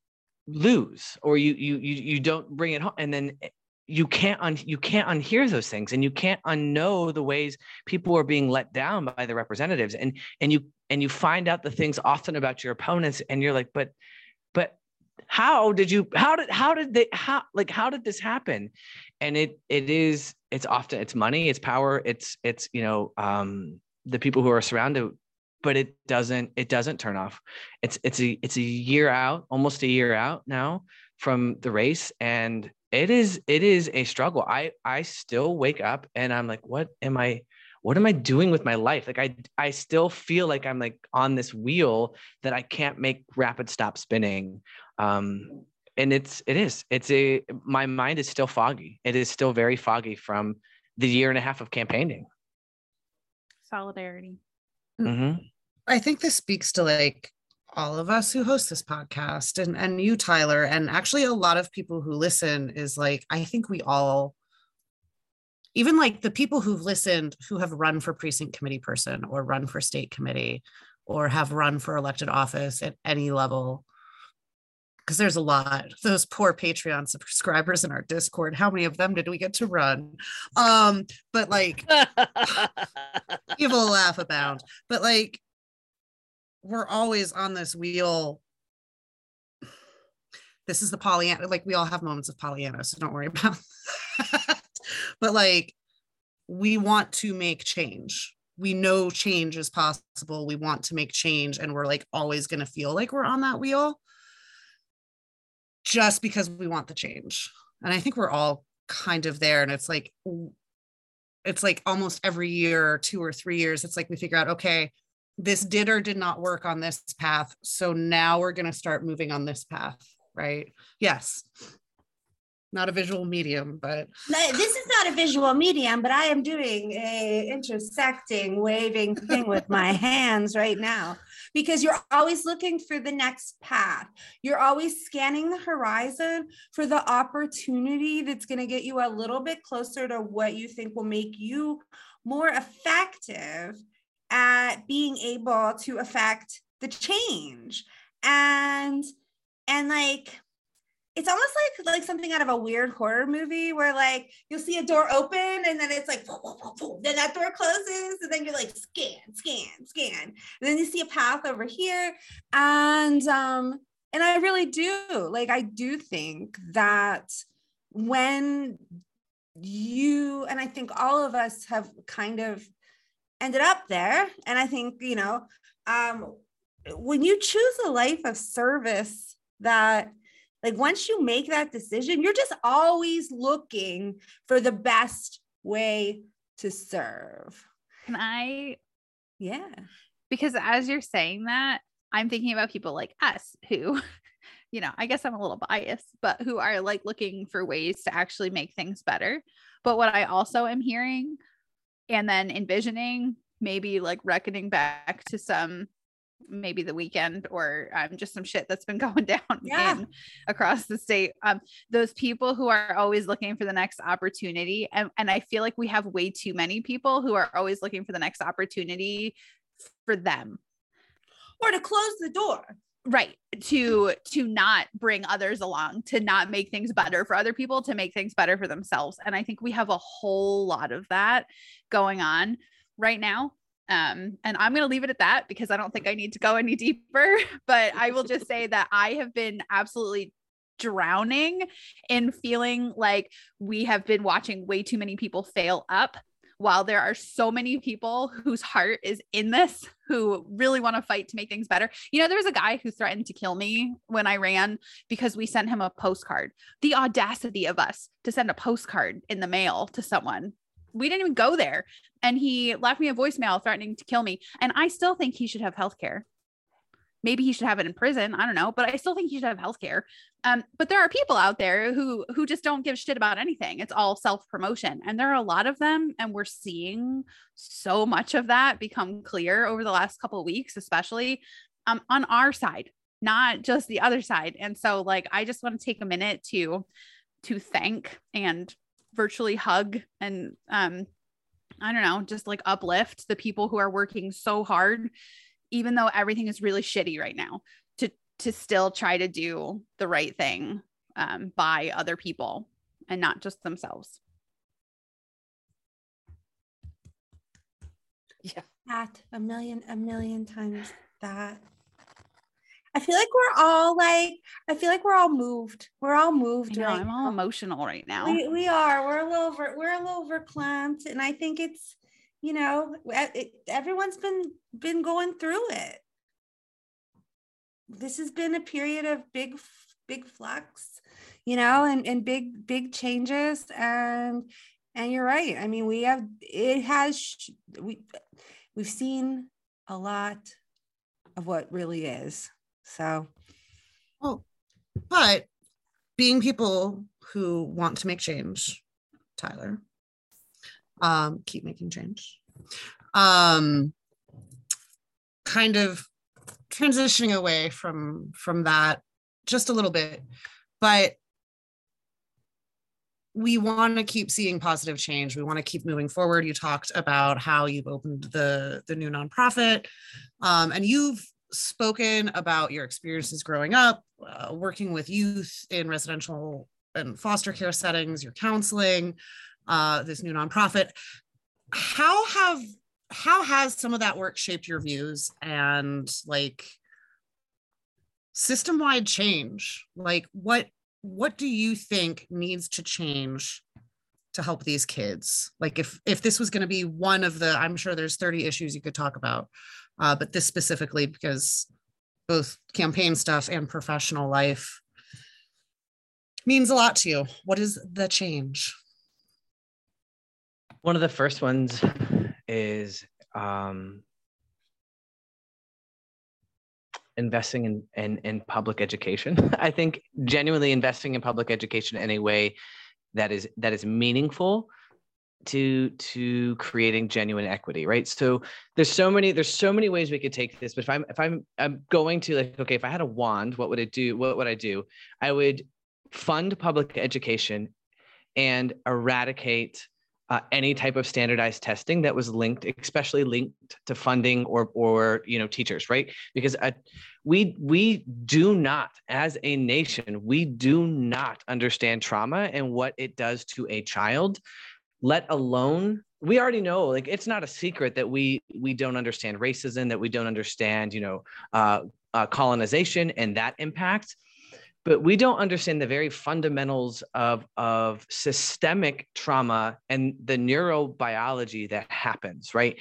lose or you you you, you don't bring it home and then eh, you can't un, you can't unhear those things and you can't unknow the ways people are being let down by the representatives and and you and you find out the things often about your opponents and you're like but but how did you how did how did they how like how did this happen? And it it is it's often it's money it's power it's it's you know um the people who are surrounded but it doesn't it doesn't turn off. It's it's a it's a year out almost a year out now from the race and it is it is a struggle. I i still wake up and i'm like what am i what am i doing with my life? Like i i still feel like i'm like on this wheel that i can't make rapid stop spinning. Um, and it's it is it's a my mind is still foggy. It is still very foggy from the year and a half of campaigning. Solidarity. Mm-hmm. i think this speaks to like all of us who host this podcast and and you tyler and actually a lot of people who listen is like i think we all even like the people who've listened who have run for precinct committee person or run for state committee or have run for elected office at any level because there's a lot. Those poor patreon subscribers in our discord how many of them did we get to run? Um but like evil laugh abound but like we're always on this wheel. This is the pollyanna like we all have moments of pollyanna so don't worry about but like we want to make change we know change is possible we want to make change and we're like always going to feel like we're on that wheel just because we want the change. And I think we're all kind of there. And it's like, it's like almost every year, two or three years, it's like we figure out, okay, this did or did not work on this path. So now we're going to start moving on this path. Right. Yes not a visual medium, but this is not a visual medium, but I am doing a intersecting waving thing with my hands right now because you're always looking for the next path. You're always scanning the horizon for the opportunity that's going to get you a little bit closer to what you think will make you more effective at being able to affect the change. And and like it's almost like like something out of a weird horror movie where like you'll see a door open and then it's like then that door closes and then you're like scan scan scan. And then you see a path over here. And um and I really do. Like I do think that when you and I think all of us have kind of ended up there. And I think, you know, um, when you choose a life of service that like once you make that decision, you're just always looking for the best way to serve. Can I? Yeah. Because as you're saying that, I'm thinking about people like us who, you know, I guess I'm a little biased, but who are like looking for ways to actually make things better. But what I also am hearing and then envisioning maybe like reckoning back to some maybe the weekend or um, just some shit that's been going down Yeah. in, across the state. Um, those people who are always looking for the next opportunity. And, and I feel like we have way too many people who are always looking for the next opportunity for them. Or to close the door. Right. To to not bring others along, to not make things better for other people, to make things better for themselves. And I think we have a whole lot of that going on right now. Um, and I'm going to leave it at that because I don't think I need to go any deeper. But I will just say that I have been absolutely drowning in feeling like we have been watching way too many people fail up while there are so many people whose heart is in this who really want to fight to make things better. You know, there was a guy who threatened to kill me when I ran because we sent him a postcard. The audacity of us to send a postcard in the mail to someone. We didn't even go there. And he left me a voicemail threatening to kill me. And I still think he should have health care. Maybe he should have it in prison. I don't know, but I still think he should have health care. Um, but there are people out there who who just don't give shit about anything. It's all self promotion, and there are a lot of them, and we're seeing so much of that become clear over the last couple of weeks, especially um, on our side, not just the other side. And so, like, I just want to take a minute to to thank and virtually hug and um, I don't know, just like uplift the people who are working so hard, even though everything is really shitty right now, to to still try to do the right thing um, by other people and not just themselves. Yeah. That a million, a million times that. I feel like we're all like, I feel like we're all moved. We're all I moved. know, right I'm all now. emotional right now. We, we are. We're a little over, we're a little verklempt, and I think it's, you know, it, everyone's been been going through it. This has been a period of big, big flux, you know, and and big big changes, and and you're right. I mean, we have it has we we've seen a lot of what really is. So Well, but being people who want to make change, Tyler, um, keep making change. Um, kind of transitioning away from from that just a little bit, but we want to keep seeing positive change. We want to keep moving forward. You talked about how you've opened the the new nonprofit, um, and you've spoken about your experiences growing up, uh, working with youth in residential and foster care settings, your counseling, uh, this new nonprofit. How have how has some of that work shaped your views and like system wide change? Like what what do you think needs to change to help these kids? Like if if this was going to be one of the, I'm sure there's 30 issues you could talk about, uh, but this specifically because both campaign stuff and professional life means a lot to you. What is the change? One of the first ones is um, investing in, in in public education. I think genuinely investing in public education in a way that is that is meaningful to to creating genuine equity right? So there's so many there's so many ways we could take this but if i'm if i'm i'm going to like okay if i had a wand what would i do what would i do? I would fund public education and eradicate uh, any type of standardized testing that was linked especially linked to funding or or you know teachers right? Because uh, we we do not as a nation we do not understand trauma and what it does to a child let alone we already know like it's not a secret that we we don't understand racism that we don't understand you know uh, uh, colonization and that impact but we don't understand the very fundamentals of, of systemic trauma and the neurobiology that happens, right?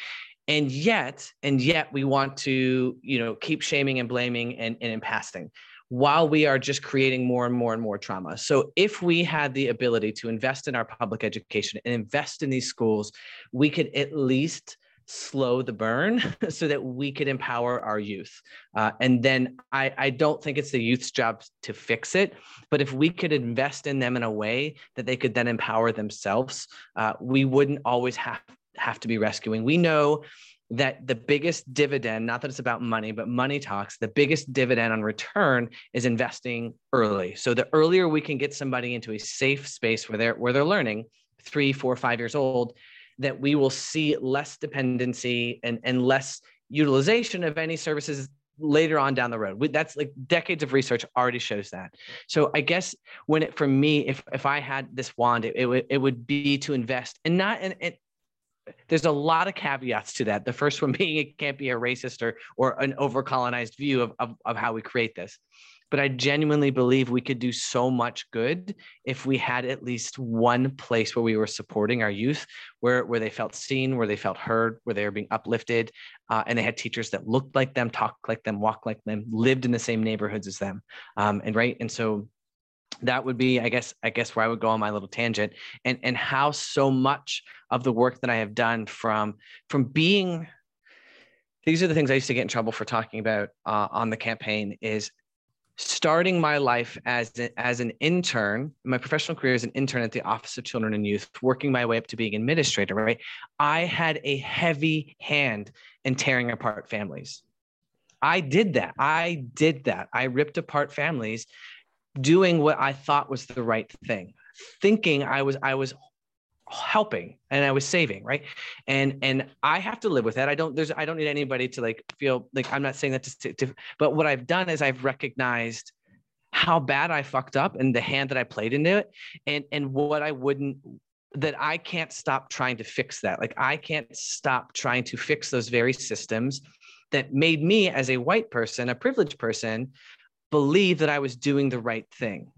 And yet, and yet we want to, you know, keep shaming and blaming and, and impasting while we are just creating more and more and more trauma. So if we had the ability to invest in our public education and invest in these schools, we could at least slow the burn so that we could empower our youth. Uh, and then I, I don't think it's the youth's job to fix it, but if we could invest in them in a way that they could then empower themselves, uh, we wouldn't always have, have to be rescuing. We know that the biggest dividend, not that it's about money, but money talks, the biggest dividend on return is investing early. So the earlier we can get somebody into a safe space where they're where they're learning, three, four, five years old, that we will see less dependency and, and less utilization of any services later on down the road. We, that's like decades of research already shows that. So I guess when it for me, if if I had this wand, it, it would it would be to invest and not and, and there's a lot of caveats to that. The first one being it can't be a racist or or an overcolonized view of, of, of how we create this. But I genuinely believe we could do so much good if we had at least one place where we were supporting our youth, where, where they felt seen, where they felt heard, where they were being uplifted, uh, and they had teachers that looked like them, talked like them, walked like them, lived in the same neighborhoods as them. Um, and right. And so that would be i guess i guess where i would go on my little tangent and and how so much of the work that i have done from from being these are the things i used to get in trouble for talking about uh, on the campaign is starting my life as, as an intern my professional career as an intern at the office of children and youth working my way up to being administrator right? I had a heavy hand in tearing apart families. I did that. I did that. I ripped apart families doing what I thought was the right thing, thinking I was I was helping and I was saving, right? And and I have to live with that. I don't there's I don't need anybody to like feel like I'm not saying that to, to but what I've done is I've recognized how bad I fucked up and the hand that I played into it and and what I wouldn't that I can't stop trying to fix that. Like I can't stop trying to fix those very systems that made me as a white person, a privileged person, believe that I was doing the right thing.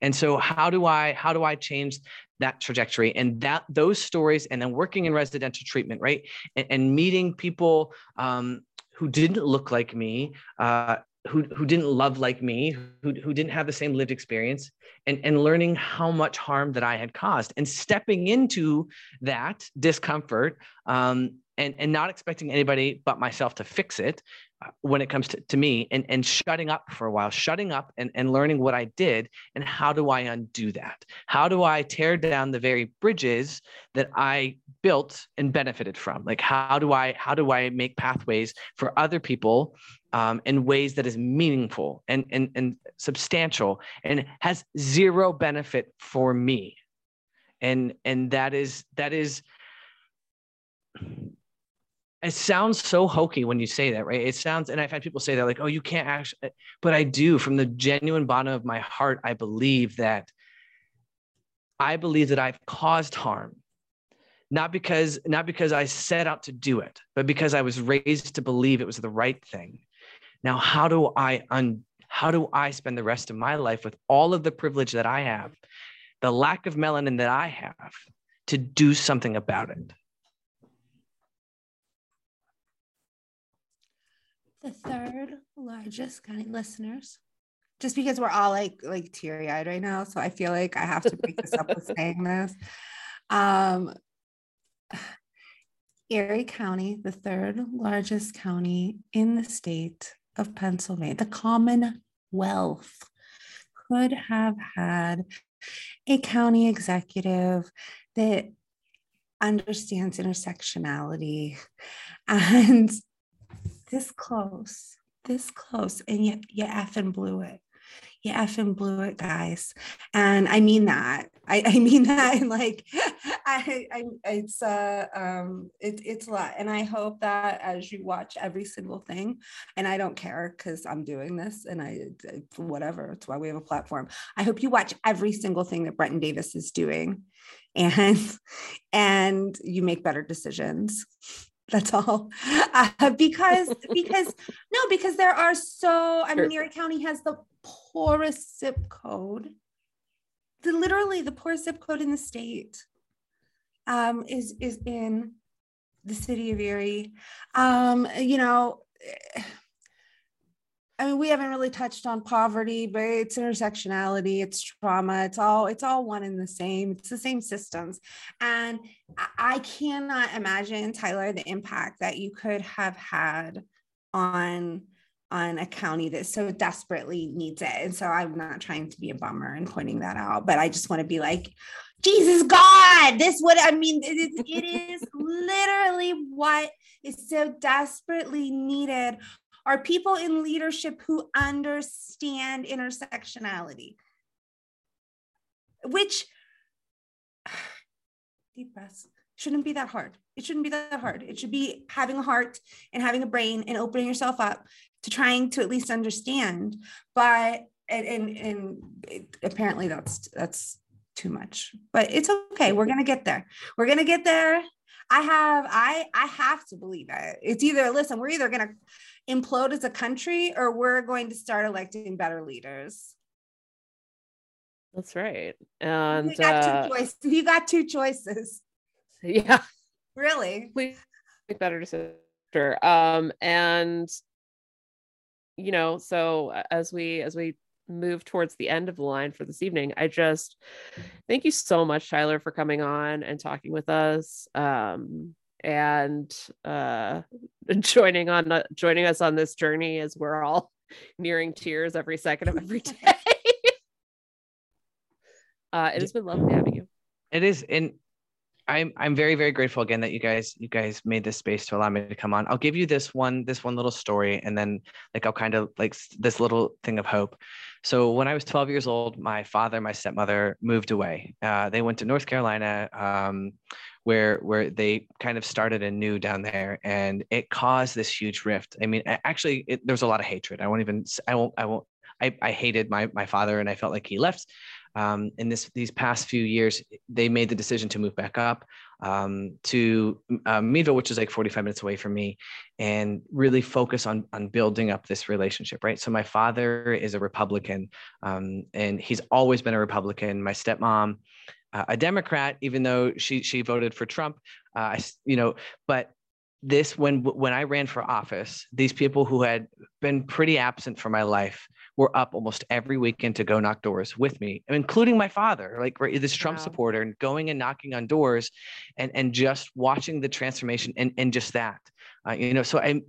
And so how do I how do I change that trajectory and that those stories and then working in residential treatment, right? And, and meeting people um, who didn't look like me, uh, who, who didn't love like me, who, who didn't have the same lived experience, and, and learning how much harm that I had caused and stepping into that discomfort um, and, and not expecting anybody but myself to fix it, when it comes to, to me and, and shutting up for a while, shutting up and, and learning what I did and how do I undo that? How do I tear down the very bridges that I built and benefited from? Like how do I how do I make pathways for other people um, in ways that is meaningful and, and, and substantial and has zero benefit for me? And and that is that is it sounds so hokey when you say that, right? It sounds, and I've had people say that, like, oh, you can't actually, uh, but I do from the genuine bottom of my heart. I believe that I believe that I've caused harm, not because, not because I set out to do it, but because I was raised to believe it was the right thing. Now, how do I un, how do I spend the rest of my life with all of the privilege that I have, the lack of melanin that I have to do something about it? The third largest county listeners. Just because we're all like like teary-eyed right now so i feel like i have to break this up with saying this. Um erie county the third largest county in the state of pennsylvania the commonwealth could have had a county executive that understands intersectionality and this close, this close, and yet you effing blew it. You effing blew it, guys. And I mean that. I, I mean that. And like, I, I, it's uh, um, it, it's a lot. And I hope that as you watch every single thing, and I don't care because I'm doing this, and I, whatever. It's why we have a platform. I hope you watch every single thing that Brenton Davis is doing, and and you make better decisions That's all. Uh, because because no, because there are so I mean, Sure. Erie County has the poorest zip code. The literally the poorest zip code in the state um, is is in the city of Erie. Um, you know, eh, I mean, we haven't really touched on poverty, but it's intersectionality, it's trauma, it's all it's all one and the same. It's the same systems, and I- cannot imagine Tyler the impact that you could have had on on a county that so desperately needs it. And so I'm not trying to be a bummer and pointing that out, but I just want to be like, Jesus God, this would, I mean. It is, it is literally what is so desperately needed are people in leadership who understand intersectionality, which deep breaths shouldn't be that hard. It shouldn't be that hard. It should be having a heart and having a brain and opening yourself up to trying to at least understand. But and and, and it, apparently that's that's too much. But it's okay. We're gonna get there. We're gonna get there. I have I I have to believe it. It's either listen, we're either gonna implode as a country or we're going to start electing better leaders. That's right. you And got uh, two choices. You got two choices. yeah, Really? please make better decisions. Um, and you know, so as we as we move towards the end of the line for this evening, I just thank you so much, Tyler, for coming on and talking with us. Um, and uh joining on uh, joining us on this journey as we're all nearing tears every second of every day. uh it has been lovely having you. It is, and I'm I'm very very grateful again that you guys you guys made this space to allow me to come on. I'll give you this one this one little story, and then like I'll kind of like this little thing of hope. So when I was 12 years old, my father my stepmother moved away. Uh, they went to North Carolina, um, where where they kind of started anew down there, and it caused this huge rift. I mean, actually, it, there was a lot of hatred. I won't even I won't I won't. I, I hated my my father, and I felt like he left um, in this these past few years, they made the decision to move back up um, to uh, Meadville, which is like 45 minutes away from me, and really focus on on building up this relationship. Right. So my father is a Republican, um, and he's always been a Republican. My stepmom. Uh, a Democrat, even though she she voted for Trump, uh, you know, but this when when I ran for office, these people who had been pretty absent from my life were up almost every weekend to go knock doors with me, including my father, like right, this Trump Wow. supporter, and going and knocking on doors, and and just watching the transformation and and just that, uh, you know. So I,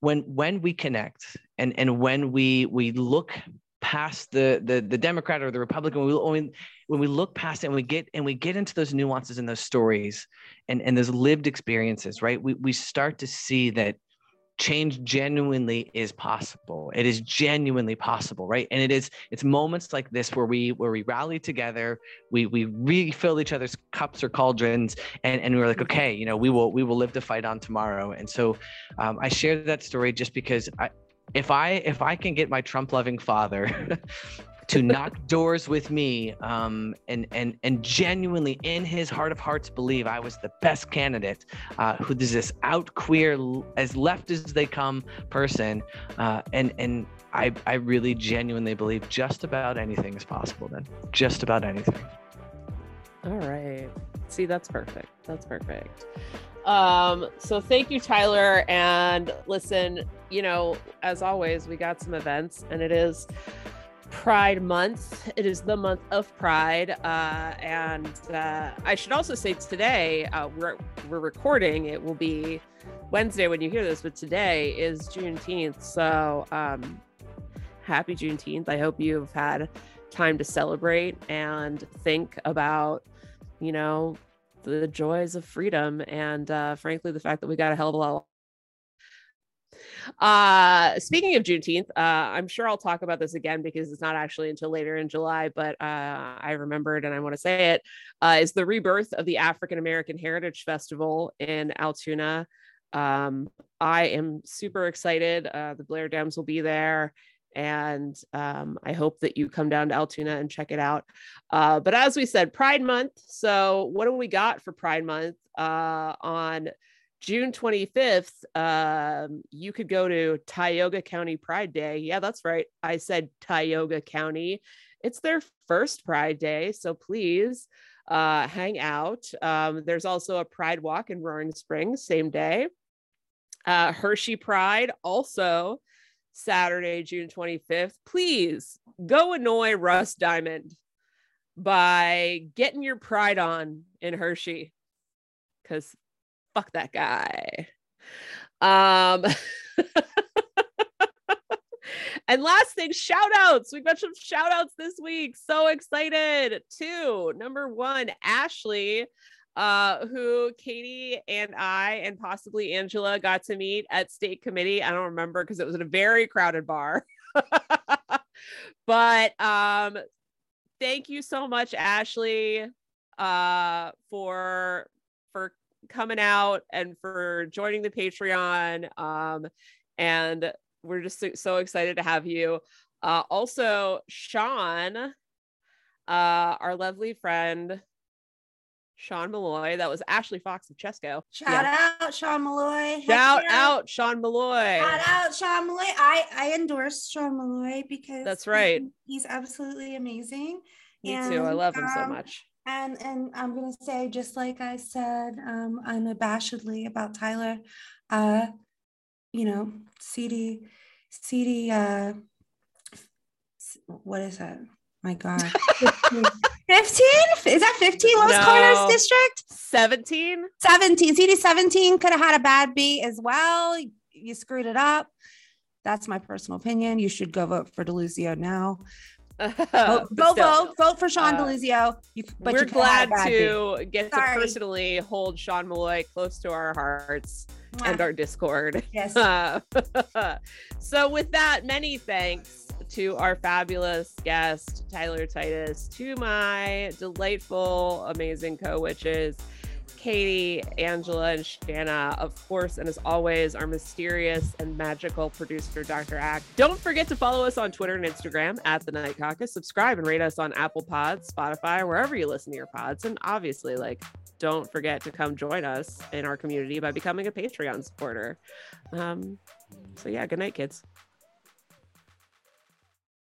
when when we connect and and when we we look past the the the Democrat or the Republican, we, when we when we look past it and we get and we get into those nuances and those stories and and those lived experiences, right? We we start to see that change genuinely is possible. It is genuinely possible right? And it is it's moments like this where we where we rally together we we refill each other's cups or cauldrons and and we're like okay you know we will we will live to fight on tomorrow. And so um, i shared that story just because i if i if i can get my trump loving father to knock doors with me um, and and and genuinely in his heart of hearts believe I was the best candidate uh, who is this out queer as left as they come person uh, and and I I really genuinely believe just about anything is possible then just about anything All right. See, that's perfect. That's perfect. Um, so thank you, Tyler. And listen, you know, as always, we got some events and it is Pride Month. It is the month of Pride. Uh, and uh, I should also say today, uh, we're, we're recording, it will be Wednesday when you hear this, but today is Juneteenth. So um, happy Juneteenth. I hope you've had time to celebrate and think about you know the joys of freedom and uh frankly the fact that we got a hell of a lot uh speaking of juneteenth uh i'm sure i'll talk about this again because it's not actually until later in july but uh i remembered and i want to say it uh is the rebirth of the african american heritage festival in altoona um i am super excited uh the blair dems will be there and um, I hope that you come down to Altoona and check it out. Uh, but as we said, Pride Month. So, what do we got for Pride Month? Uh, on June 25th, um, you could go to Tioga County Pride Day. Yeah, that's right. I said Tioga County. It's their first Pride Day. So please uh, hang out. Um, there's also a Pride Walk in Roaring Springs, same day. Uh, Hershey Pride, also Saturday, June 25th. Please go annoy Russ Diamond by getting your pride on in Hershey because fuck that guy. Um, and last thing, shout outs. We've got some shout outs this week. So excited. Two, number one, Ashley, uh, who Katie and I and possibly Angela got to meet at state committee. I don't remember because it was at a very crowded bar. but um, thank you so much, Ashley, uh, for coming out and for joining the Patreon. Um, and we're just so, so excited to have you. Uh, also, Sean, uh, our lovely friend, Sean Meloy. That was Ashley Fox of Chesco. Shout yeah. out Sean Meloy. Shout out Sean Meloy. Shout out Sean Meloy. I I endorse Sean Meloy because that's right. He, he's absolutely amazing. Me and, too. I love him um, so much. And and I'm gonna say just like I said um, unabashedly about Tyler, uh, you know, CD, CD, uh, what is that? My God. 15? Is that 15 Los no. Corners district? 17? 17. CD 17 could have had a bad beat as well. You screwed it up. That's my personal opinion. You should go vote for Deluzio now. vote, go vote, vote for Sean uh, Deluzio. You, but we're glad to get Sorry. to personally hold Sean Meloy close to our hearts and our Discord. Yes. so, with that, many thanks to our fabulous guest, Tyler Titus, to my delightful, amazing co witches. Katie, Angela, and Shanna, of course, and as always, our mysterious and magical producer, Dr. Ack. Don't forget to follow us on Twitter and Instagram at the Night Caucus. Subscribe and rate us on Apple Pods, Spotify, wherever you listen to your pods. And obviously, like, don't forget to come join us in our community by becoming a Patreon supporter. Um, so, yeah, good night, kids.